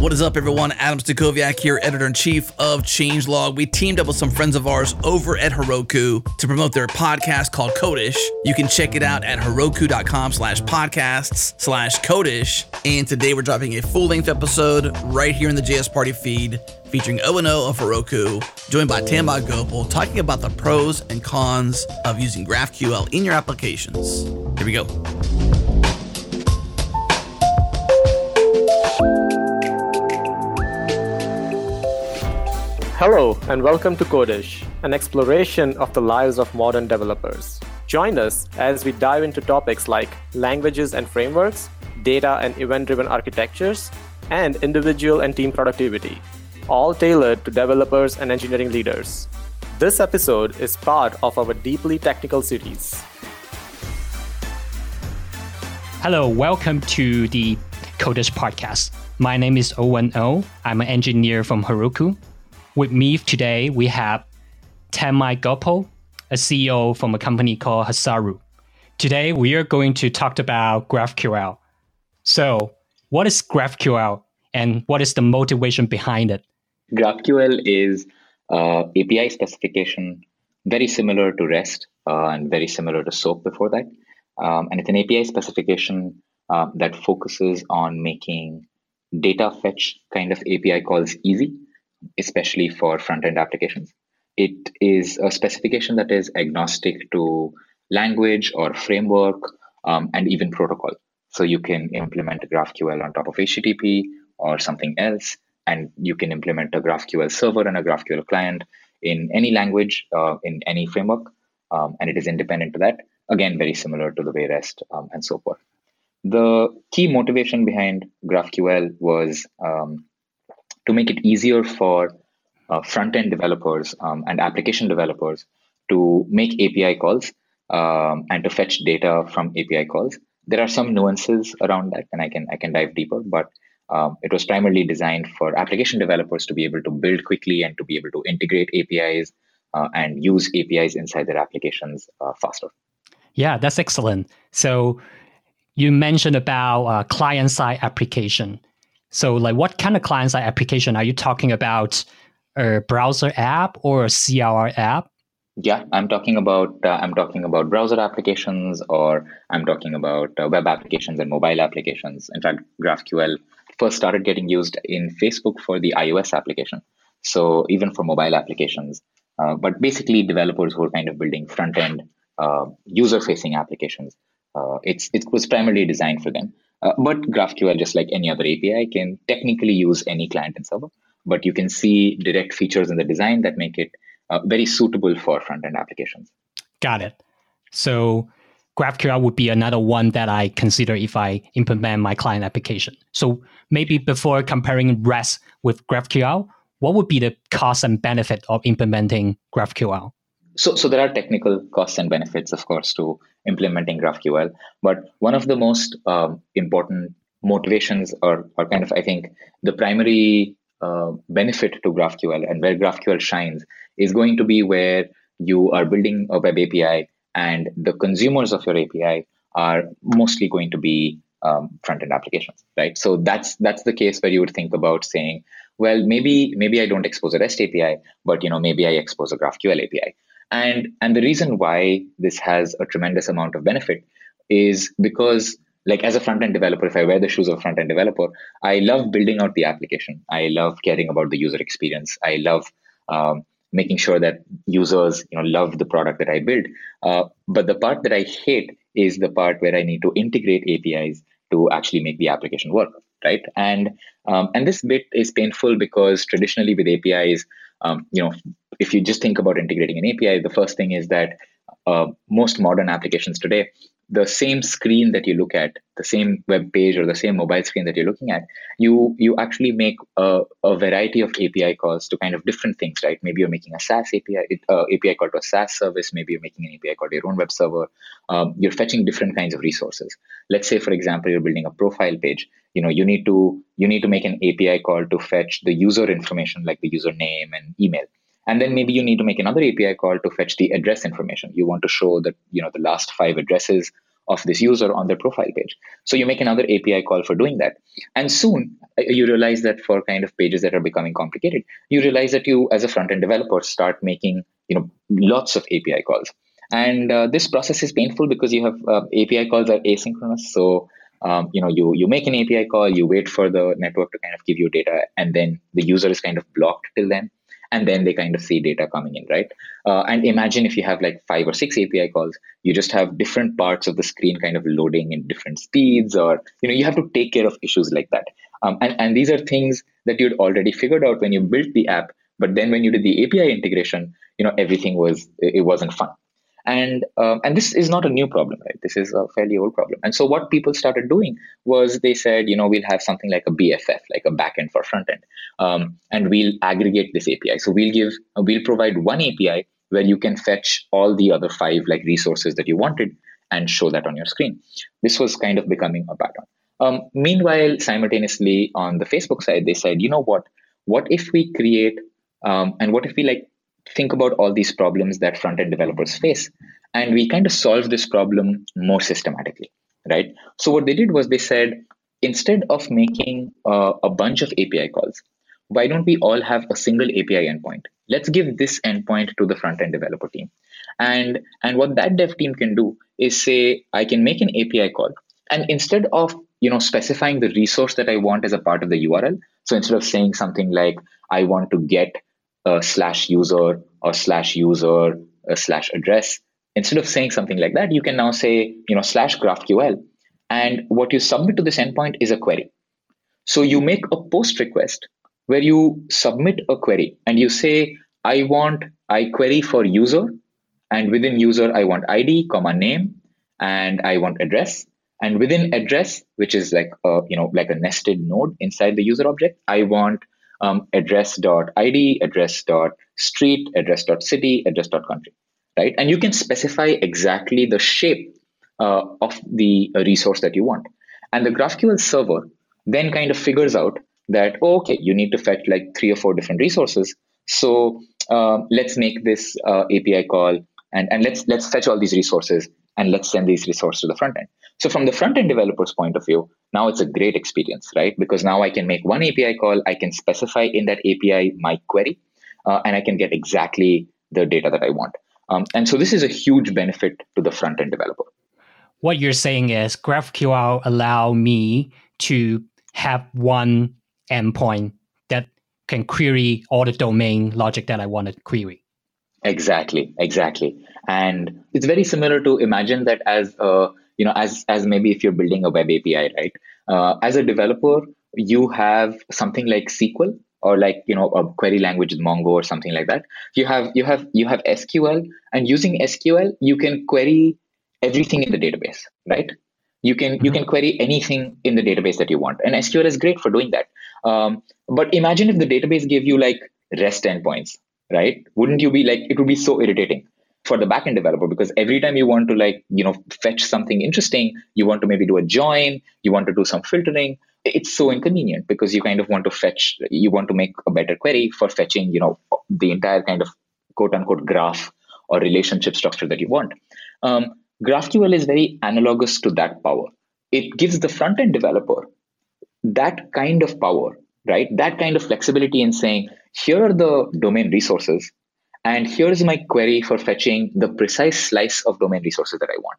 What is up, everyone? Adam Stacoviak here, editor in chief of Changelog. We teamed up with some friends of ours over at Heroku to promote their podcast called Code-ish. You can check it out at heroku.com slash podcasts slash codeish. And today we're dropping a full length episode right here in the JS Party feed featuring Owen Ou of Heroku, joined by Tanmai Gopal, talking about the pros and cons of using GraphQL in your applications. Here we go. Hello, and welcome to Code-ish, an exploration of the lives of modern developers. Join us as we dive into topics like languages and frameworks, data and event driven architectures, and individual and team productivity, all tailored to developers and engineering leaders. This episode is part of our deeply technical series. Hello, welcome to the Code-ish podcast. My name is Owen Ou. I'm an engineer from Heroku, with me today, we have Tanmai Gopal, a CEO from a company called Hasura. Today, we are going to talk about GraphQL. So, what is GraphQL and what is the motivation behind it? GraphQL is uh, API specification very similar to REST uh, and very similar to SOAP before that. Um, and it's an API specification uh, that focuses on making data fetch kind of API calls easy especially for front end applications. It is a specification that is agnostic to language or framework um, and even protocol. So you can implement GraphQL on top of HTTP or something else, and you can implement a GraphQL server and a GraphQL client in any language, uh, in any framework, um, and it is independent to that. Again, very similar to the way REST um, and so forth. The key motivation behind GraphQL was um, to make it easier for uh, front end developers um, and application developers to make API calls um, and to fetch data from API calls. There are some nuances around that, and I can I can dive deeper. But um, it was primarily designed for application developers to be able to build quickly and to be able to integrate APIs uh, and use APIs inside their applications uh, faster. Yeah, that's excellent. So you mentioned about uh, client side application. So, like, what kind of client side application are you talking about? A browser app or a CLI app? Yeah, I'm talking about uh, I'm talking about browser applications, or I'm talking about uh, web applications and mobile applications. In fact, GraphQL first started getting used in Facebook for the iOS application. So even for mobile applications, uh, but basically developers who are kind of building front end uh, user facing applications. Uh, it's it was primarily designed for them. Uh, but GraphQL, just like any other API, can technically use any client and server. But you can see direct features in the design that make it uh, very suitable for front end applications. Got it. So GraphQL would be another one that I consider if I implement my client application. So maybe before comparing REST with GraphQL, what would be the cost and benefit of implementing GraphQL? So, so there are technical costs and benefits, of course, to implementing GraphQL. But one of the most um, important motivations, or, or kind of, I think, the primary uh, benefit to GraphQL and where GraphQL shines is going to be where you are building a web API and the consumers of your API are mostly going to be um, front-end applications, right? So that's that's the case where you would think about saying, well, maybe maybe I don't expose a REST API, but you know maybe I expose a GraphQL API. And, and the reason why this has a tremendous amount of benefit is because like as a front end developer, if I wear the shoes of a front end developer, I love building out the application. I love caring about the user experience. I love um, making sure that users you know love the product that I build. Uh, but the part that I hate is the part where I need to integrate APIs to actually make the application work, right? And um, and this bit is painful because traditionally with APIs, um, you know, if you just think about integrating an API, the first thing is that uh, most modern applications today, the same screen that you look at, the same web page or the same mobile screen that you're looking at, you you actually make a, a variety of API calls to kind of different things, right? Maybe you're making a SaaS API, uh, API call to a SaaS service. Maybe you're making an API call to your own web server. Um, you're fetching different kinds of resources. Let's say, for example, you're building a profile page. You know, you need to you need to make an API call to fetch the user information like the username and email and then maybe you need to make another api call to fetch the address information you want to show that you know the last five addresses of this user on their profile page. So you make another API call for doing that. And soon uh, you realize that for kind of pages that are becoming complicated, you realize that you as a front end developer start making, you know, lots of API calls. And uh, this process is painful because you have uh, API calls are asynchronous. So um, you know you you make an API call, you wait for the network to kind of give you data, and then the user is kind of blocked till then and then they kind of see data coming in, right? Uh, and imagine if you have like five or six API calls, you just have different parts of the screen kind of loading in different speeds, or you know, you have to take care of issues like that. Um, and, and these are things that you'd already figured out when you built the app, but then when you did the API integration, you know, everything was it wasn't fun. And um, and this is not a new problem, right? This is a fairly old problem. And so what people started doing was they said, you know, we'll have something like a BFF, like a backend for front end, um, and we'll aggregate this API. So we'll give, we'll provide one API where you can fetch all the other five like resources that you wanted and show that on your screen. This was kind of becoming a pattern. Um, meanwhile, simultaneously on the Facebook side, they said, you know what? What if we create um, and what if we like think about all these problems that front end developers face and we kind of solve this problem more systematically right? So what they did was they said instead of making uh, a bunch of api calls why don't we all have a single api endpoint? Let's give this endpoint to the front end developer team. And and what that dev team can do is say i can make an api call and instead of you know specifying the resource that i want as a part of the url so instead of saying something like i want to get a slash user or slash user a slash address. Instead of saying something like that you can now say you know slash graphql. And what you submit to this endpoint is a query. So you make a post request where you submit a query and you say i want i query for user and within user i want id comma name and i want address. And within address which is like a you know like a nested node inside the user object i want um, address.id, address.street, address.city, address.country, right? And you can specify exactly the shape uh, of the resource that you want. And the GraphQL server then kind of figures out that, oh, okay, you need to fetch like three or four different resources. So uh, let's make this uh, API call and, and let's let's fetch all these resources and let's send these resources to the front end. So from the front end developer's point of view, now it's a great experience, right? Because now I can make one API call, I can specify in that API my query, uh, and I can get exactly the data that I want. Um, and so this is a huge benefit to the front end developer. What you're saying is GraphQL allow me to have one endpoint that can query all the domain logic that I want to query. Exactly, exactly. And it's very similar to imagine that as a you know as as maybe if you're building a web api right? Uh, as a developer you have something like sql or like you know a query language with mongo or something like that. You have you have you have sql and using sql you can query everything in the database right? You can you can query anything in the database that you want and sql is great for doing that. Um, but imagine if the database gave you like rest endpoints right? Wouldn't you be like it would be so irritating for the backend developer because every time you want to like you know fetch something interesting you want to maybe do a join you want to do some filtering it's so inconvenient because you kind of want to fetch you want to make a better query for fetching you know the entire kind of quote unquote graph or relationship structure that you want. Um, graphql is very analogous to that power. It gives the front end developer that kind of power right that kind of flexibility in saying here are the domain resources and here's my query for fetching the precise slice of domain resources that I want.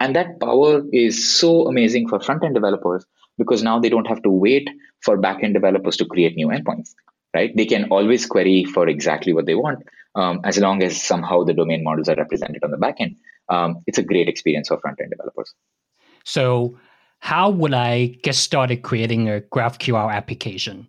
And that power is so amazing for front end developers because now they don't have to wait for back end developers to create new endpoints, right? They can always query for exactly what they want um, as long as somehow the domain models are represented on the back end. Um, it's a great experience for front end developers. So, how would I get started creating a GraphQL application?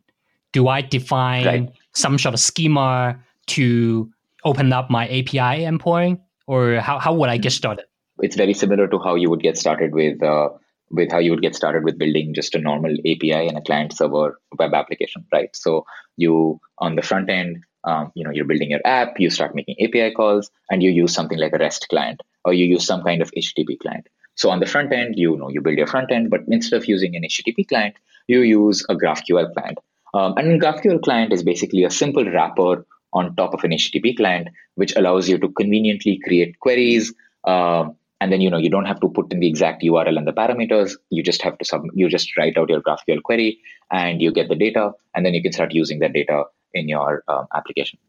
Do I define right. some sort of schema to open up my API endpoint, or how, how would I get started? It's very similar to how you would get started with uh, with how you would get started with building just a normal API and a client server web application, right? So you on the front end, um, you know, you're building your app, you start making API calls, and you use something like a REST client, or you use some kind of HTTP client. So on the front end, you know, you build your front end, but instead of using an HTTP client, you use a GraphQL client. Um, and GraphQL client is basically a simple wrapper on top of an HTTP client, which allows you to conveniently create queries uh, and then you know you don't have to put in the exact url and the parameters you just have to sub you just write out your graphql query and you get the data and then you can start using that data in your um, application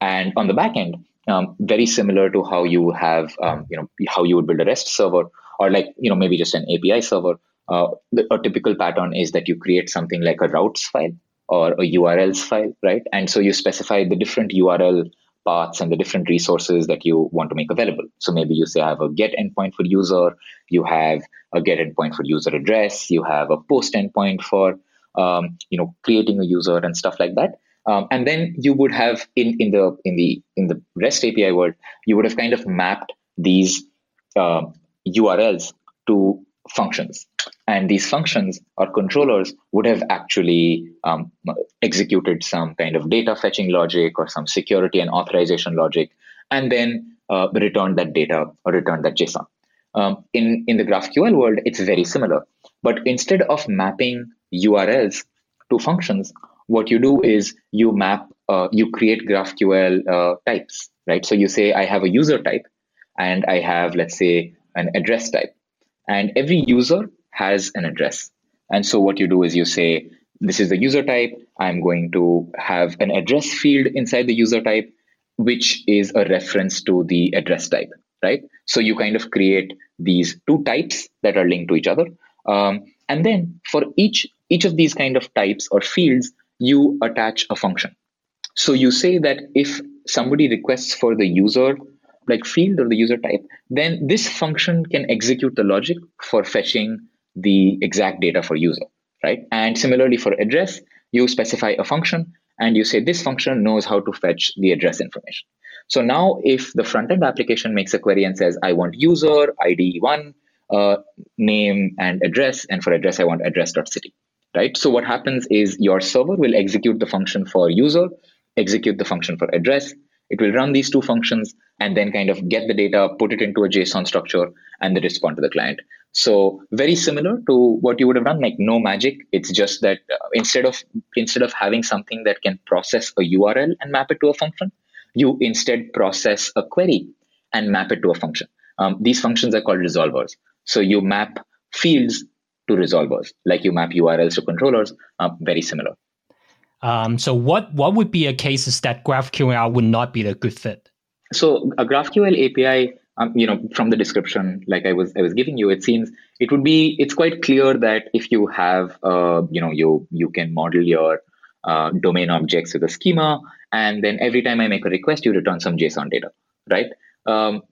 and on the back end um, very similar to how you have um, you know how you would build a rest server or like you know maybe just an api server uh, a typical pattern is that you create something like a routes file or a urls file right and so you specify the different url paths and the different resources that you want to make available. So maybe you say I have a get endpoint for user, you have a get endpoint for user address, you have a post endpoint for um, you know creating a user and stuff like that. Um, and then you would have in, in the in the in the REST API world, you would have kind of mapped these uh, URLs to functions. And these functions or controllers would have actually um, executed some kind of data fetching logic or some security and authorization logic, and then uh, returned that data or returned that JSON. Um, in, in the GraphQL world, it's very similar. But instead of mapping URLs to functions, what you do is you map, uh, you create GraphQL uh, types, right? So you say, I have a user type and I have, let's say, an address type. And every user has an address. And so what you do is you say, this is the user type. I'm going to have an address field inside the user type, which is a reference to the address type, right? So you kind of create these two types that are linked to each other. Um, and then for each each of these kind of types or fields, you attach a function. So you say that if somebody requests for the user like field or the user type, then this function can execute the logic for fetching the exact data for user, right? And similarly for address, you specify a function and you say this function knows how to fetch the address information. So now if the front end application makes a query and says, I want user ID one, uh, name and address, and for address, I want address.city, right? So what happens is your server will execute the function for user, execute the function for address, it will run these two functions and then kind of get the data, put it into a JSON structure, and then respond to the client. So very similar to what you would have done, like no magic. It's just that uh, instead of instead of having something that can process a URL and map it to a function, you instead process a query and map it to a function. Um, these functions are called resolvers. So you map fields to resolvers, like you map URLs to controllers. Uh, very similar. Um, so what what would be a cases that GraphQL would not be a good fit? So a GraphQL API, um, you know, from the description, like I was I was giving you, it seems it would be it's quite clear that if you have, uh, you know, you you can model your uh, domain objects with a schema, and then every time I make a request, you return some JSON data, right? Um,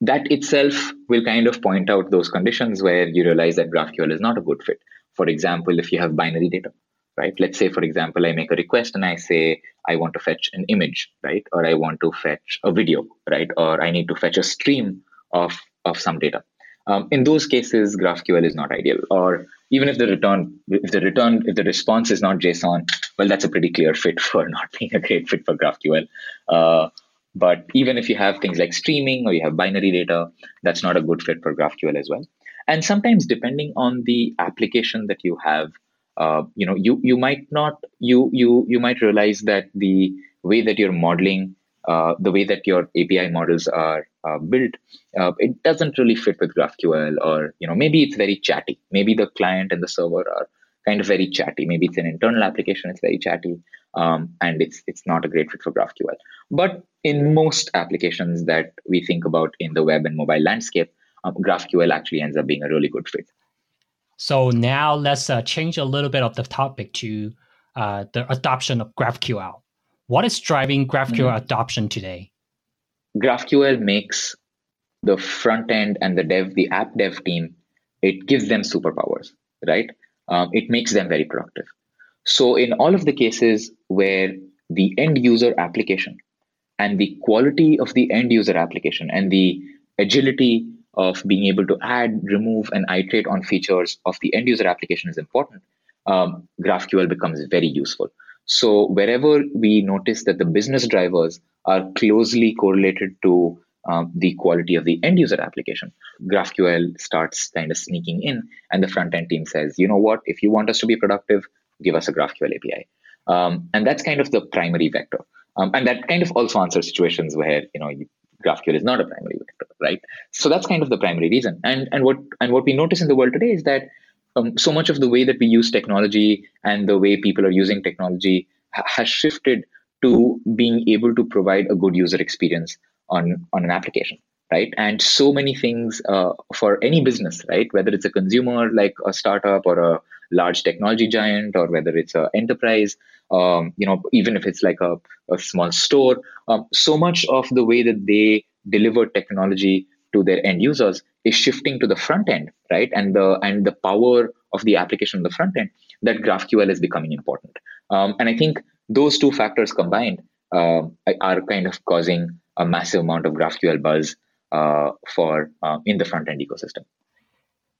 that itself will kind of point out those conditions where you realize that GraphQL is not a good fit. For example, if you have binary data, right? Let's say, for example, I make a request and I say, I want to fetch an image, right? Or I want to fetch a video, right? Or I need to fetch a stream of, of some data. Um, in those cases, GraphQL is not ideal. Or even if the return, if the return, if the response is not JSON, well, that's a pretty clear fit for not being a great fit for GraphQL. Uh, but even if you have things like streaming or you have binary data, that's not a good fit for GraphQL as well. And sometimes, depending on the application that you have, uh, you know you you might not you you you might realize that the way that you're modeling uh, the way that your API models are uh, built, uh, it doesn't really fit with GraphQL, or you know maybe it's very chatty. Maybe the client and the server are kind of very chatty. Maybe it's an internal application; it's very chatty, um, and it's it's not a great fit for GraphQL. But in most applications that we think about in the web and mobile landscape, um, GraphQL actually ends up being a really good fit. So now let's uh, change a little bit of the topic to uh, the adoption of GraphQL. What is driving GraphQL mm-hmm. adoption today? GraphQL makes the front end and the dev, the app dev team, it gives them superpowers, right? Um, it makes them very productive. So in all of the cases where the end user application and the quality of the end user application and the agility of being able to add, remove, and iterate on features of the end user application is important, um, GraphQL becomes very useful. So wherever we notice that the business drivers are closely correlated to um, the quality of the end user application, GraphQL starts kind of sneaking in, and the front end team says, you know what, if you want us to be productive, give us a GraphQL API. Um, and that's kind of the primary vector. Um, and that kind of also answers situations where you know GraphQL is not a primary vector, right? So that's kind of the primary reason. And and what and what we notice in the world today is that um, so much of the way that we use technology and the way people are using technology ha- has shifted to being able to provide a good user experience on on an application right? And so many things uh, for any business right? Whether it's a consumer like a startup or a large technology giant or whether it's an enterprise um, you know even if it's like a, a small store um, so much of the way that they deliver technology to their end users is shifting to the front end right? And the and the power of the application on the front end that graphql is becoming important. Um, and i think those two factors combined uh, are kind of causing a massive amount of graphql buzz for uh, in the front end ecosystem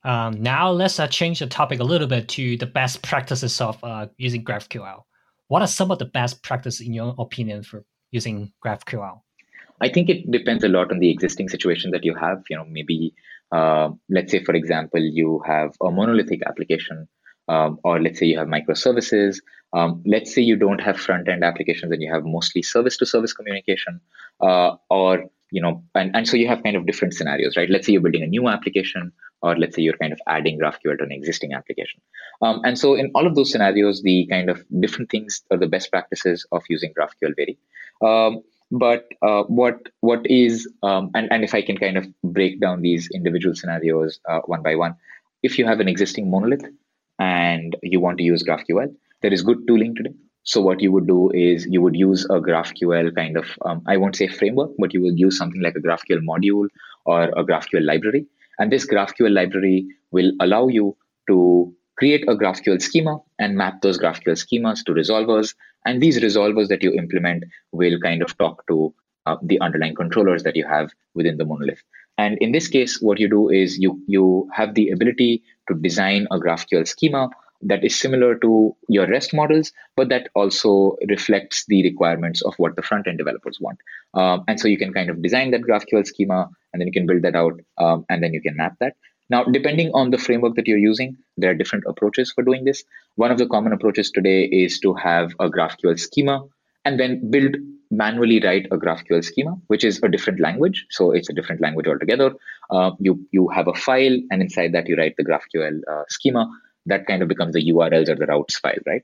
um, now let's uh, change the topic a little bit to the best practices of uh, using GraphQL. What are some of the best practices in your opinion for using GraphQL? I think it depends a lot on the existing situation that you have. You know, maybe uh, let's say, for example, you have a monolithic application, um, or let's say you have microservices. Um, let's say you don't have front end applications and you have mostly service to service communication, uh, or you know, and, and so you have kind of different scenarios, right? Let's say you're building a new application, or let's say you're kind of adding GraphQL to an existing application. Um, and so in all of those scenarios, the kind of different things or the best practices of using GraphQL vary. Um, but uh, what what is um, and, and if I can kind of break down these individual scenarios uh, one by one, if you have an existing monolith and you want to use GraphQL, there is good tooling today. So what you would do is you would use a GraphQL kind of um, I won't say framework, but you would use something like a GraphQL module or a GraphQL library and this GraphQL library will allow you to create a GraphQL schema and map those GraphQL schemas to resolvers. And these resolvers that you implement will kind of talk to uh, the underlying controllers that you have within the monolith. And in this case, what you do is you you have the ability to design a GraphQL schema that is similar to your REST models, but that also reflects the requirements of what the front end developers want. Um, and so you can kind of design that GraphQL schema and then you can build that out um, and then you can map that. Now, depending on the framework that you're using, there are different approaches for doing this. One of the common approaches today is to have a GraphQL schema and then build manually write a GraphQL schema, which is a different language. So it's a different language altogether. Uh, you you have a file, and inside that you write the GraphQL uh, schema, that kind of becomes the URLs or the routes file, right?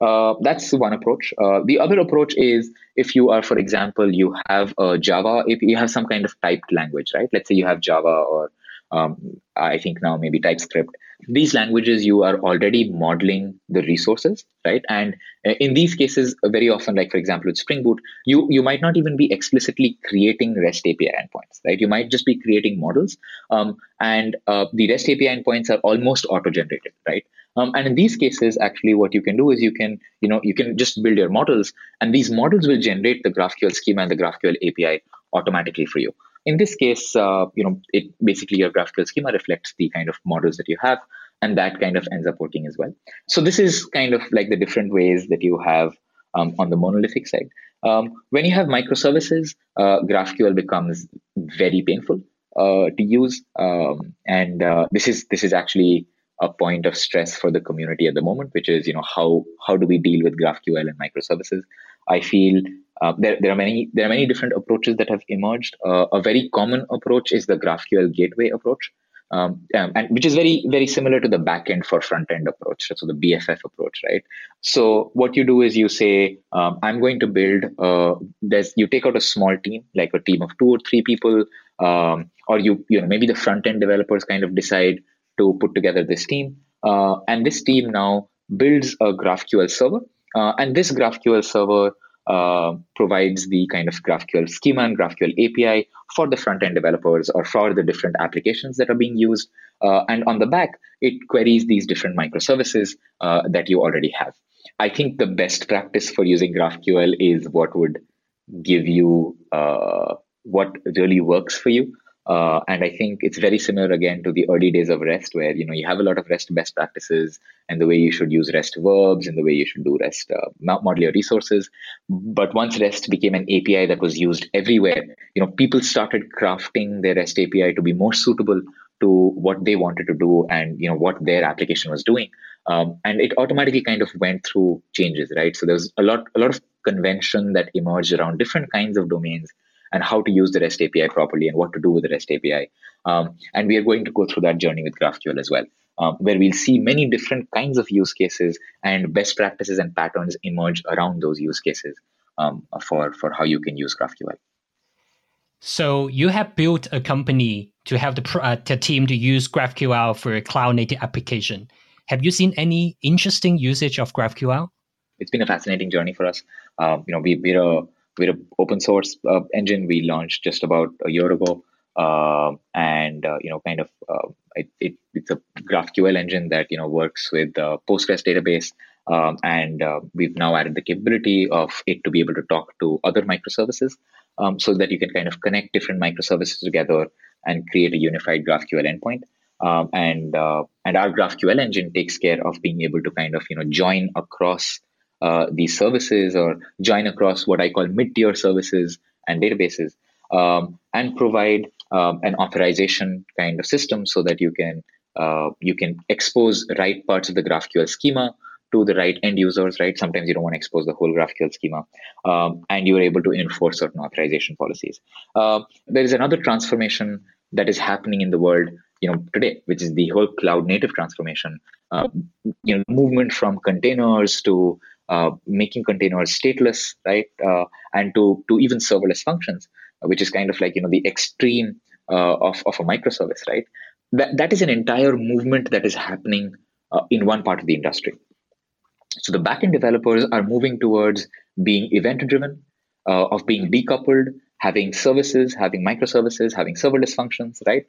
Uh, that's one approach. Uh, the other approach is if you are, for example, you have a Java, if you have some kind of typed language, right? Let's say you have Java or um, I think now maybe TypeScript. These languages, you are already modeling the resources, right? And uh, in these cases, very often, like for example, with Spring Boot, you you might not even be explicitly creating REST API endpoints, right? You might just be creating models, um, and uh, the REST API endpoints are almost auto-generated, right? Um, and in these cases, actually, what you can do is you can, you know, you can just build your models, and these models will generate the GraphQL schema and the GraphQL API automatically for you. In this case, uh, you know, it basically your GraphQL schema reflects the kind of models that you have, and that kind of ends up working as well. So this is kind of like the different ways that you have um, on the monolithic side. Um, when you have microservices, uh, GraphQL becomes very painful uh, to use, um, and uh, this is this is actually a point of stress for the community at the moment, which is you know how how do we deal with GraphQL and microservices? I feel uh, there, there are many there are many different approaches that have emerged. Uh, a very common approach is the GraphQL gateway approach, um, um, and which is very very similar to the backend for front end approach, so the BFF approach, right? So what you do is you say, um, I'm going to build. Uh, there's you take out a small team, like a team of two or three people, um, or you you know maybe the front end developers kind of decide to put together this team, uh, and this team now builds a GraphQL server, uh, and this GraphQL server uh, provides the kind of GraphQL schema and GraphQL API for the front end developers or for the different applications that are being used. Uh, and on the back, it queries these different microservices uh, that you already have. I think the best practice for using GraphQL is what would give you uh, what really works for you. Uh, and I think it's very similar again to the early days of REST, where you know you have a lot of REST best practices and the way you should use REST verbs and the way you should do REST uh, model your resources. But once REST became an API that was used everywhere, you know people started crafting their REST API to be more suitable to what they wanted to do and you know what their application was doing. Um, and it automatically kind of went through changes, right? So there's a lot a lot of convention that emerged around different kinds of domains and how to use the REST API properly and what to do with the REST API. Um, and we are going to go through that journey with GraphQL as well, um, where we'll see many different kinds of use cases and best practices and patterns emerge around those use cases um, for, for how you can use GraphQL. So you have built a company to have the, uh, the team to use GraphQL for a cloud native application. Have you seen any interesting usage of GraphQL? It's been a fascinating journey for us. Um, you know, we, we're a we're an open source uh, engine. We launched just about a year ago, uh, and uh, you know, kind of uh, it, it, it's a GraphQL engine that you know works with the Postgres database, um, and uh, we've now added the capability of it to be able to talk to other microservices, um, so that you can kind of connect different microservices together and create a unified GraphQL endpoint. Um, and uh, and our GraphQL engine takes care of being able to kind of you know join across uh, these services or join across what I call mid-tier services and databases, um, and provide um, an authorization kind of system so that you can uh, you can expose right parts of the GraphQL schema to the right end users. Right, sometimes you don't want to expose the whole GraphQL schema, um, and you are able to enforce certain authorization policies. Uh, there is another transformation that is happening in the world you know today which is the whole cloud native transformation uh, you know movement from containers to uh, making containers stateless right uh, and to to even serverless functions which is kind of like you know the extreme uh, of, of a microservice right? That, that is an entire movement that is happening uh, in one part of the industry. So the backend developers are moving towards being event driven uh, of being decoupled having services having microservices having serverless functions right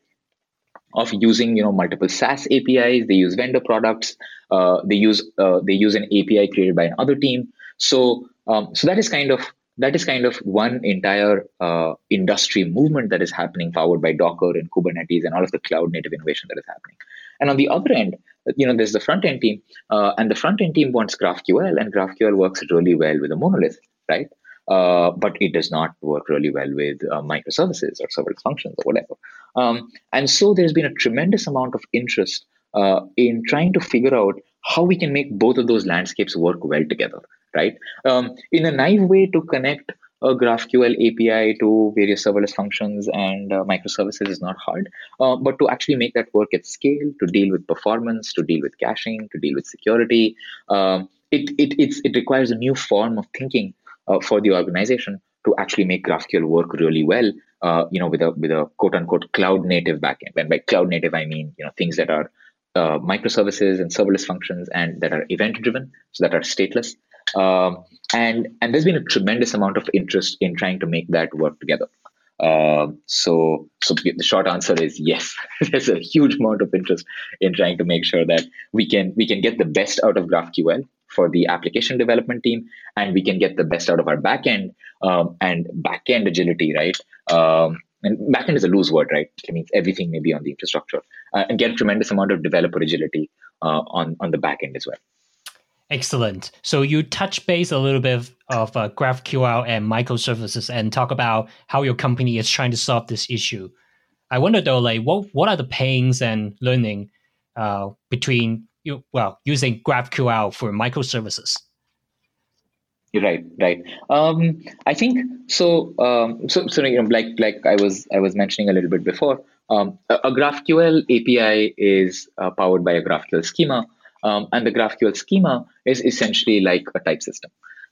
of using you know multiple SaaS APIs. They use vendor products. Uh, they use uh, they use an API created by another team. So um, so that is kind of that is kind of one entire uh, industry movement that is happening, powered by Docker and Kubernetes and all of the cloud native innovation that is happening. And on the other end, you know, there's the front end team, uh, and the front end team wants GraphQL, and GraphQL works really well with a monolith, right? Uh, but it does not work really well with uh, microservices or serverless functions or whatever. Um, and so there's been a tremendous amount of interest uh, in trying to figure out how we can make both of those landscapes work well together, right? Um, in a naive way to connect a GraphQL API to various serverless functions and uh, microservices is not hard, uh, but to actually make that work at scale, to deal with performance, to deal with caching, to deal with security, um, it, it, it requires a new form of thinking for the organization to actually make GraphQL work really well. Uh, you know, with a with a quote unquote cloud native backend. And by cloud native, I mean you know things that are uh, microservices and serverless functions and that are event driven, so that are stateless. Um, and and there's been a tremendous amount of interest in trying to make that work together. Uh, so, so the short answer is yes. There's a huge amount of interest in trying to make sure that we can we can get the best out of GraphQL for the application development team, and we can get the best out of our backend um, and backend agility, right? Um, and backend is a loose word, right? It means everything may be on the infrastructure, uh, and get a tremendous amount of developer agility uh, on on the backend as well. Excellent. So you touch base a little bit of uh, GraphQL and microservices and talk about how your company is trying to solve this issue. I wonder though, like what what are the pains and learning uh, between you well using GraphQL for microservices? Right, right. Um, I think so. Um, so, so you know, like like I was I was mentioning a little bit before. Um, a, a, GraphQL API is uh, powered by a GraphQL schema, um, and the GraphQL schema is essentially like a type system,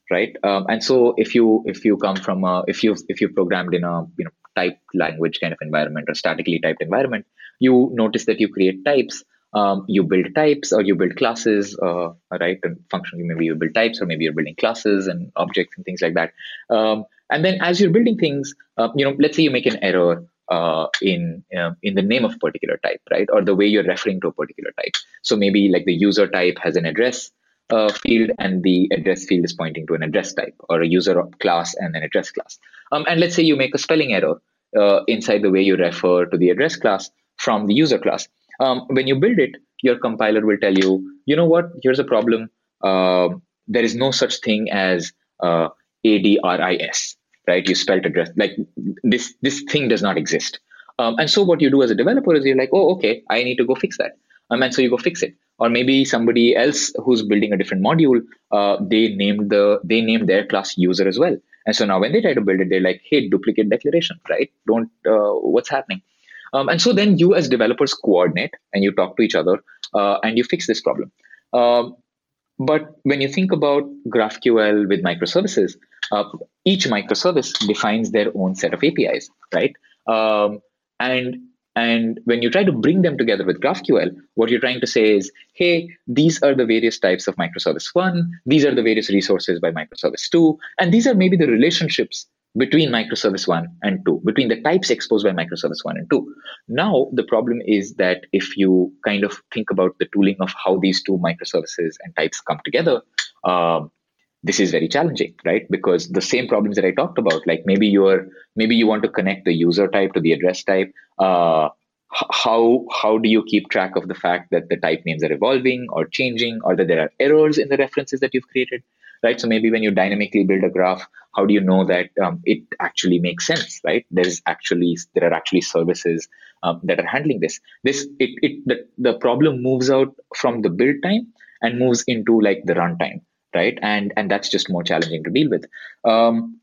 right? Um, and so if you if you come from a, if you if you programmed in a you know type language kind of environment or statically typed environment, you notice that you create types um, you build types or you build classes, uh, right? And functionally, maybe you build types or maybe you're building classes and objects and things like that. Um, and then as you're building things, uh, you know, let's say you make an error uh, in uh, in the name of a particular type, right? Or the way you're referring to a particular type. So maybe like the user type has an address uh, field and the address field is pointing to an address type or a user class and an address class. Um, and let's say you make a spelling error uh, inside the way you refer to the address class from the user class um, when you build it, your compiler will tell you, you know what, here's a problem. Uh, there is no such thing as uh, ADRIS, right? You spelled address like this. This thing does not exist. Um, and so what you do as a developer is you're like, oh, okay, I need to go fix that. Um, and so you go fix it. Or maybe somebody else who's building a different module, uh, they named the they named their class user as well. And so now when they try to build it, they're like, hey, duplicate declaration, right? Don't, uh, what's happening? Um, and so then you as developers coordinate and you talk to each other uh, and you fix this problem. Um, but when you think about GraphQL with microservices, uh, each microservice defines their own set of APIs, right? Um, and and when you try to bring them together with GraphQL, what you're trying to say is, hey, these are the various types of microservice one, these are the various resources by microservice two, and these are maybe the relationships between microservice 1 and 2, between the types exposed by microservice 1 and 2. Now, the problem is that if you kind of think about the tooling of how these two microservices and types come together, um, this is very challenging, right? Because the same problems that I talked about, like maybe you're maybe you want to connect the user type to the address type. Uh, how how do you keep track of the fact that the type names are evolving or changing, or that there are errors in the references that you've created? right? So maybe when you dynamically build a graph, how do you know that um, it actually makes sense, right? There's actually there are actually services um, that are handling this. This it, it the, the problem moves out from the build time and moves into like the runtime, right? And and that's just more challenging to deal with. Um,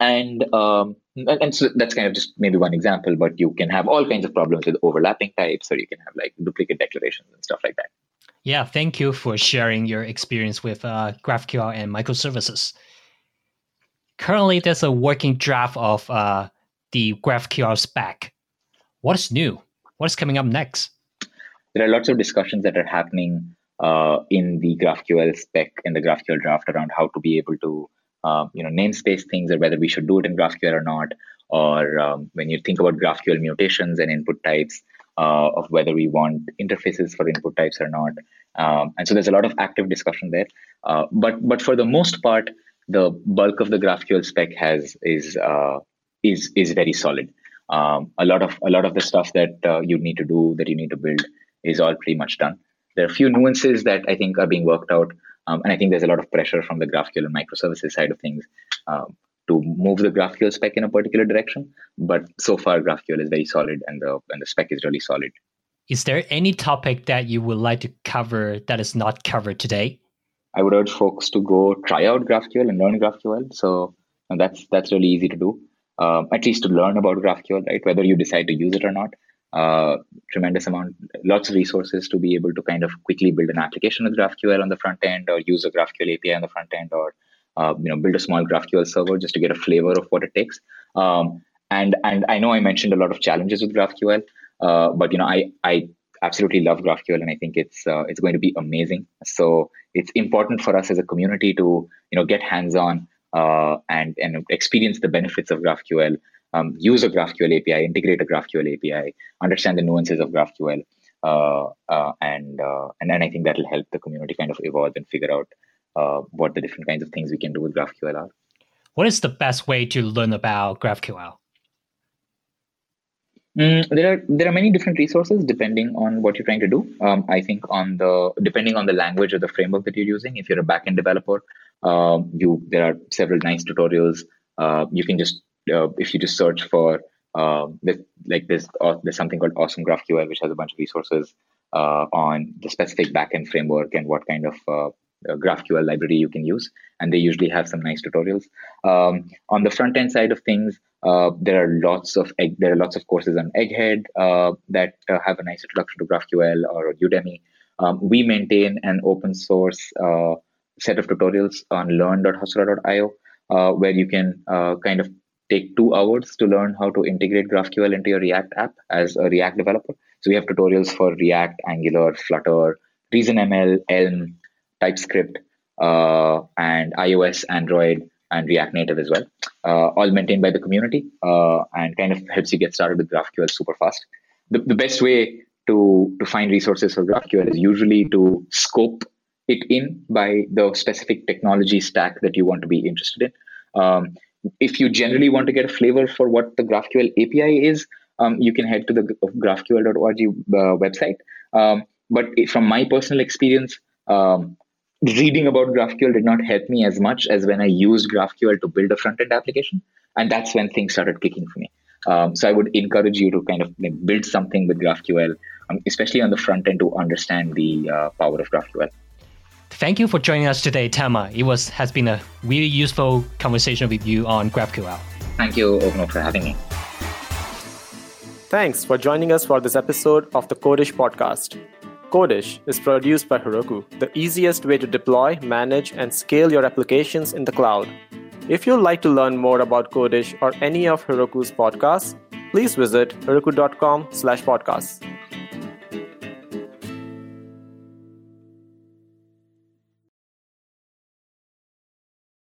and um, and so that's kind of just maybe one example, but you can have all kinds of problems with overlapping types, or you can have like duplicate declarations and stuff like that. Yeah, thank you for sharing your experience with uh, GraphQL and microservices. Currently, there's a working draft of uh, the GraphQL spec. What's new? What's coming up next? There are lots of discussions that are happening uh, in the GraphQL spec in the GraphQL draft around how to be able to, uh, you know, namespace things or whether we should do it in GraphQL or not. Or um, when you think about GraphQL mutations and input types, uh, of whether we want interfaces for input types or not. Um, and so there's a lot of active discussion there. Uh, but but for the most part, the bulk of the GraphQL spec has is uh, is is very solid. Um, a lot of a lot of the stuff that uh, you need to do that you need to build is all pretty much done. There are a few nuances that I think are being worked out, um, and I think there's a lot of pressure from the GraphQL and microservices side of things um, to move the GraphQL spec in a particular direction. But so far, GraphQL is very solid, and the and the spec is really solid. Is there any topic that you would like to cover that is not covered today? I would urge folks to go try out GraphQL and learn GraphQL. So that's that's really easy to do. Um, at least to learn about GraphQL, right? Whether you decide to use it or not. Uh, tremendous amount, lots of resources to be able to kind of quickly build an application with GraphQL on the front end, or use a GraphQL API on the front end, or uh, you know build a small GraphQL server just to get a flavor of what it takes. Um, and and I know I mentioned a lot of challenges with GraphQL, uh, but you know I I absolutely love GraphQL and I think it's uh, it's going to be amazing. So it's important for us as a community to you know get hands on uh, and and experience the benefits of GraphQL. Um, use a GraphQL API, integrate a GraphQL API, understand the nuances of GraphQL, uh, uh, and uh, and then I think that'll help the community kind of evolve and figure out uh, what the different kinds of things we can do with GraphQL are. What is the best way to learn about GraphQL? Mm, there are there are many different resources depending on what you're trying to do. Um, I think on the depending on the language or the framework that you're using. If you're a backend developer, um, you there are several nice tutorials. Uh, you can just uh, if you just search for uh, this, like this, uh, there's something called Awesome GraphQL, which has a bunch of resources uh, on the specific backend framework and what kind of uh, GraphQL library you can use, and they usually have some nice tutorials. Um, on the front end side of things, uh, there are lots of egg, there are lots of courses on Egghead uh, that uh, have a nice introduction to GraphQL or Udemy. Um, we maintain an open source uh, set of tutorials on learn.hasura.io uh, where you can kind of take two hours to learn how to integrate GraphQL into your React app as a React developer. So we have tutorials for React, Angular, Flutter, ReasonML, Elm, TypeScript, and iOS, Android, and React Native as well, uh, all maintained by the community uh, and kind of helps you get started with GraphQL super fast. The, the best way to, to find resources for GraphQL is usually to scope it in by the specific technology stack that you want to be interested in. Um, if you generally want to get a flavor for what the GraphQL API is, um, you can head to the graphql.org uh, website. Um, but from my personal experience, um, reading about GraphQL did not help me as much as when I used GraphQL to build a front end application. And that's when things started kicking for me. Um, so I would encourage you to kind of like, build something with GraphQL, um, especially on the front end to understand the uh, power of GraphQL. Thank you for joining us today, Tanmai. It was has been a really useful conversation with you on GraphQL. Thank you, Ogno, for having me. Thanks for joining us for this episode of the Code-ish podcast. Code-ish is produced by Heroku, the easiest way to deploy, manage, and scale your applications in the cloud. If you'd like to learn more about Code-ish or any of Heroku's podcasts, please visit heroku.com slash podcasts.